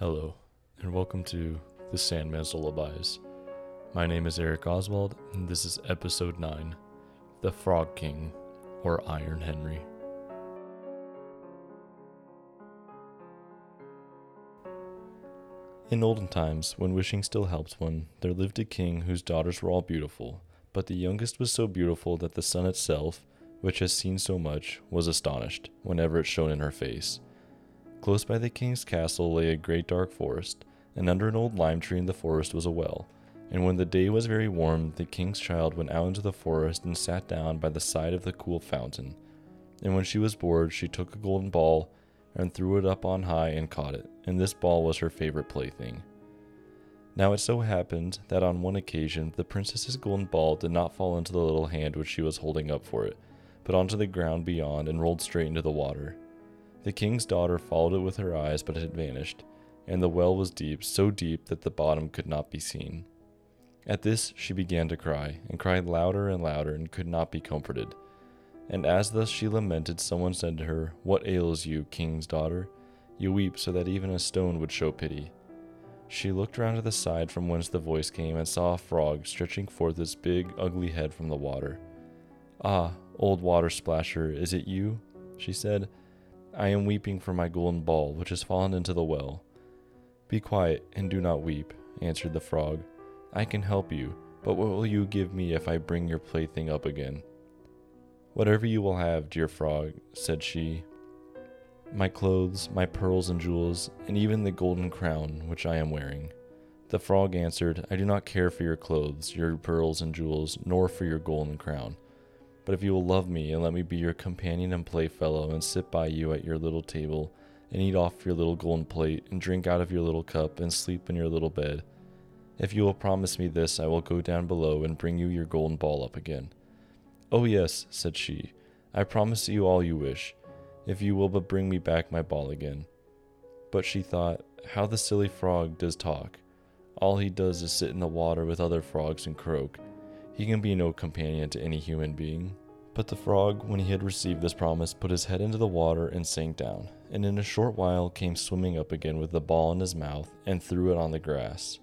Hello, and welcome to The Sandman's Lullabies. My name is Eric Oswald, and this is episode 9 The Frog King, or Iron Henry. In olden times, when wishing still helped one, there lived a king whose daughters were all beautiful, but the youngest was so beautiful that the sun itself, which has seen so much, was astonished whenever it shone in her face. Close by the king's castle lay a great dark forest, and under an old lime tree in the forest was a well. And when the day was very warm, the king's child went out into the forest and sat down by the side of the cool fountain. And when she was bored, she took a golden ball and threw it up on high and caught it, and this ball was her favorite plaything. Now it so happened that on one occasion the princess's golden ball did not fall into the little hand which she was holding up for it, but onto the ground beyond and rolled straight into the water. The king's daughter followed it with her eyes, but it had vanished, and the well was deep, so deep that the bottom could not be seen. At this she began to cry, and cried louder and louder, and could not be comforted. And as thus she lamented, someone said to her, What ails you, king's daughter? You weep so that even a stone would show pity. She looked round to the side from whence the voice came, and saw a frog stretching forth its big, ugly head from the water. Ah, old water splasher, is it you? she said. I am weeping for my golden ball, which has fallen into the well. Be quiet and do not weep, answered the frog. I can help you, but what will you give me if I bring your plaything up again? Whatever you will have, dear frog, said she. My clothes, my pearls and jewels, and even the golden crown which I am wearing. The frog answered, I do not care for your clothes, your pearls and jewels, nor for your golden crown. But if you will love me and let me be your companion and playfellow, and sit by you at your little table, and eat off your little golden plate, and drink out of your little cup, and sleep in your little bed, if you will promise me this, I will go down below and bring you your golden ball up again. Oh, yes, said she, I promise you all you wish, if you will but bring me back my ball again. But she thought, How the silly frog does talk. All he does is sit in the water with other frogs and croak he can be no companion to any human being. But the frog, when he had received this promise, put his head into the water and sank down, and in a short while came swimming up again with the ball in his mouth and threw it on the grass.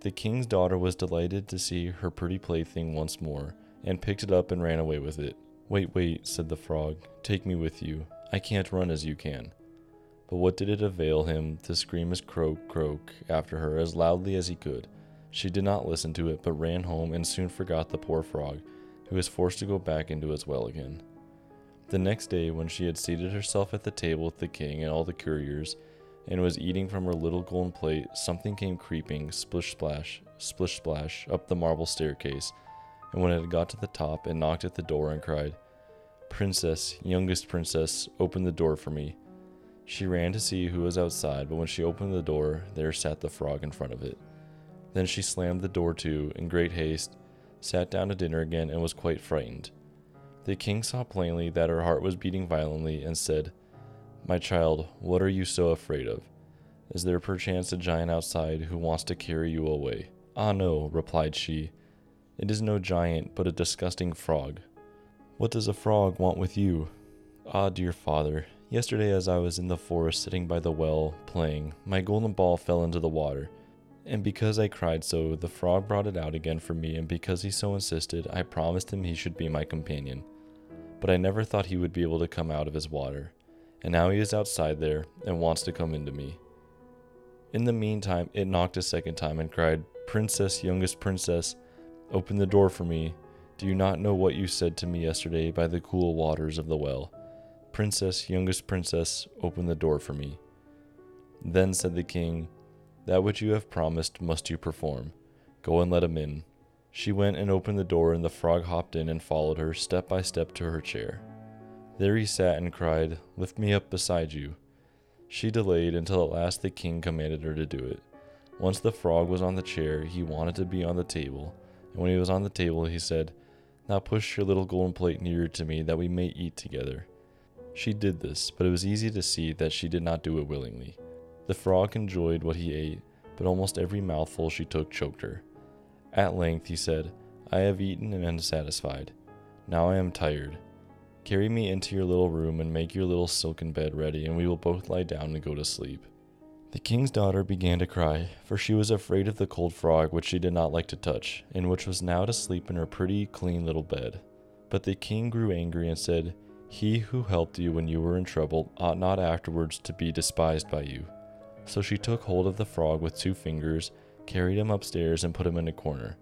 The king's daughter was delighted to see her pretty plaything once more, and picked it up and ran away with it. Wait, wait, said the frog, take me with you. I can't run as you can. But what did it avail him to scream his croak, croak after her as loudly as he could? She did not listen to it, but ran home and soon forgot the poor frog, who was forced to go back into his well again. The next day, when she had seated herself at the table with the king and all the couriers, and was eating from her little golden plate, something came creeping, splish splash, splish splash, up the marble staircase, and when it had got to the top, it knocked at the door and cried, Princess, youngest princess, open the door for me. She ran to see who was outside, but when she opened the door, there sat the frog in front of it. Then she slammed the door to in great haste, sat down to dinner again, and was quite frightened. The king saw plainly that her heart was beating violently, and said, My child, what are you so afraid of? Is there perchance a giant outside who wants to carry you away? Ah, no, replied she. It is no giant, but a disgusting frog. What does a frog want with you? Ah, dear father, yesterday as I was in the forest sitting by the well, playing, my golden ball fell into the water. And because I cried so, the frog brought it out again for me, and because he so insisted, I promised him he should be my companion. But I never thought he would be able to come out of his water, and now he is outside there and wants to come into me. In the meantime, it knocked a second time and cried, Princess, youngest princess, open the door for me. Do you not know what you said to me yesterday by the cool waters of the well? Princess, youngest princess, open the door for me. Then said the king, that which you have promised must you perform. Go and let him in. She went and opened the door, and the frog hopped in and followed her step by step to her chair. There he sat and cried, Lift me up beside you. She delayed until at last the king commanded her to do it. Once the frog was on the chair, he wanted to be on the table, and when he was on the table, he said, Now push your little golden plate nearer to me that we may eat together. She did this, but it was easy to see that she did not do it willingly. The frog enjoyed what he ate, but almost every mouthful she took choked her. At length he said, I have eaten and am satisfied. Now I am tired. Carry me into your little room and make your little silken bed ready, and we will both lie down and go to sleep. The king's daughter began to cry, for she was afraid of the cold frog which she did not like to touch, and which was now to sleep in her pretty, clean little bed. But the king grew angry and said, He who helped you when you were in trouble ought not afterwards to be despised by you. So she took hold of the frog with two fingers, carried him upstairs, and put him in a corner.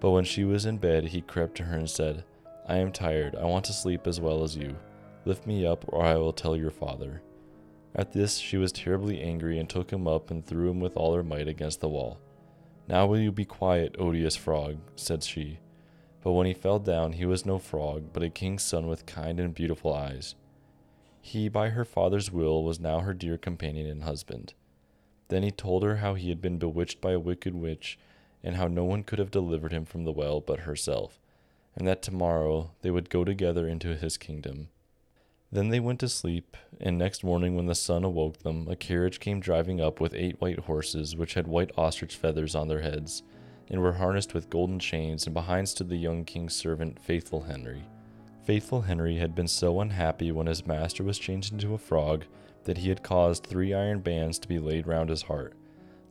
But when she was in bed, he crept to her and said, I am tired. I want to sleep as well as you. Lift me up, or I will tell your father. At this she was terribly angry and took him up and threw him with all her might against the wall. Now will you be quiet, odious frog, said she. But when he fell down, he was no frog, but a king's son with kind and beautiful eyes. He, by her father's will, was now her dear companion and husband. Then he told her how he had been bewitched by a wicked witch, and how no one could have delivered him from the well but herself, and that tomorrow they would go together into his kingdom. Then they went to sleep, and next morning when the sun awoke them, a carriage came driving up with eight white horses, which had white ostrich feathers on their heads, and were harnessed with golden chains, and behind stood the young king's servant, Faithful Henry. Faithful Henry had been so unhappy when his master was changed into a frog that he had caused three iron bands to be laid round his heart,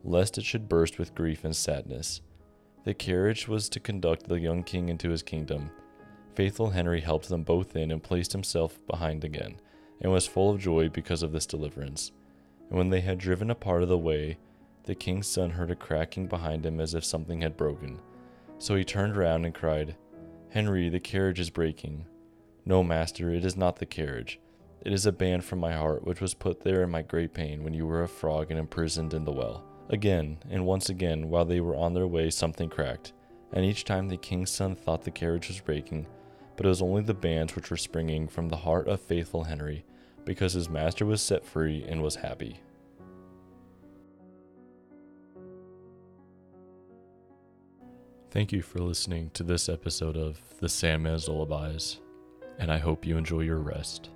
lest it should burst with grief and sadness. The carriage was to conduct the young king into his kingdom, Faithful Henry helped them both in and placed himself behind again, and was full of joy because of this deliverance. And when they had driven a part of the way, the king's son heard a cracking behind him as if something had broken. So he turned round and cried, Henry, the carriage is breaking. No, master, it is not the carriage. It is a band from my heart, which was put there in my great pain when you were a frog and imprisoned in the well. Again, and once again, while they were on their way, something cracked, and each time the king's son thought the carriage was breaking, but it was only the bands which were springing from the heart of faithful Henry, because his master was set free and was happy. Thank you for listening to this episode of The Sandman's Lullabies, and I hope you enjoy your rest.